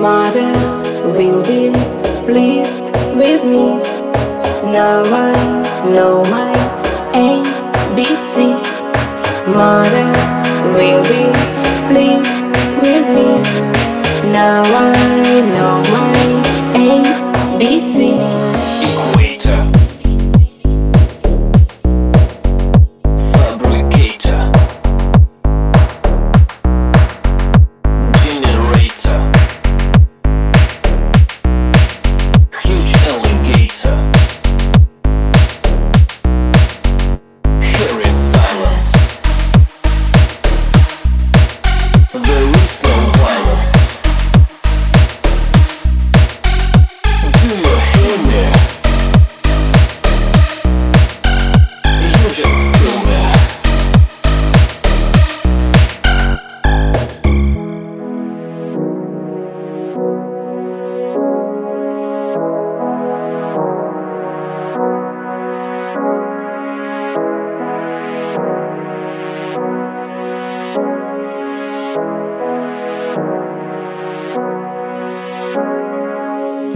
Mother will be pleased with me. Now I know my ABC. Mother will be pleased with me.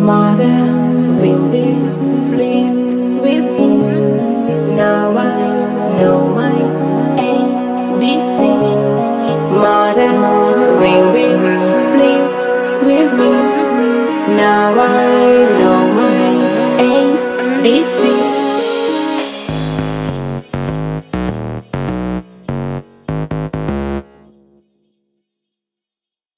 Mother will be pleased with me. Now I know my ABC. Mother will be pleased with me. Now I know my ABC.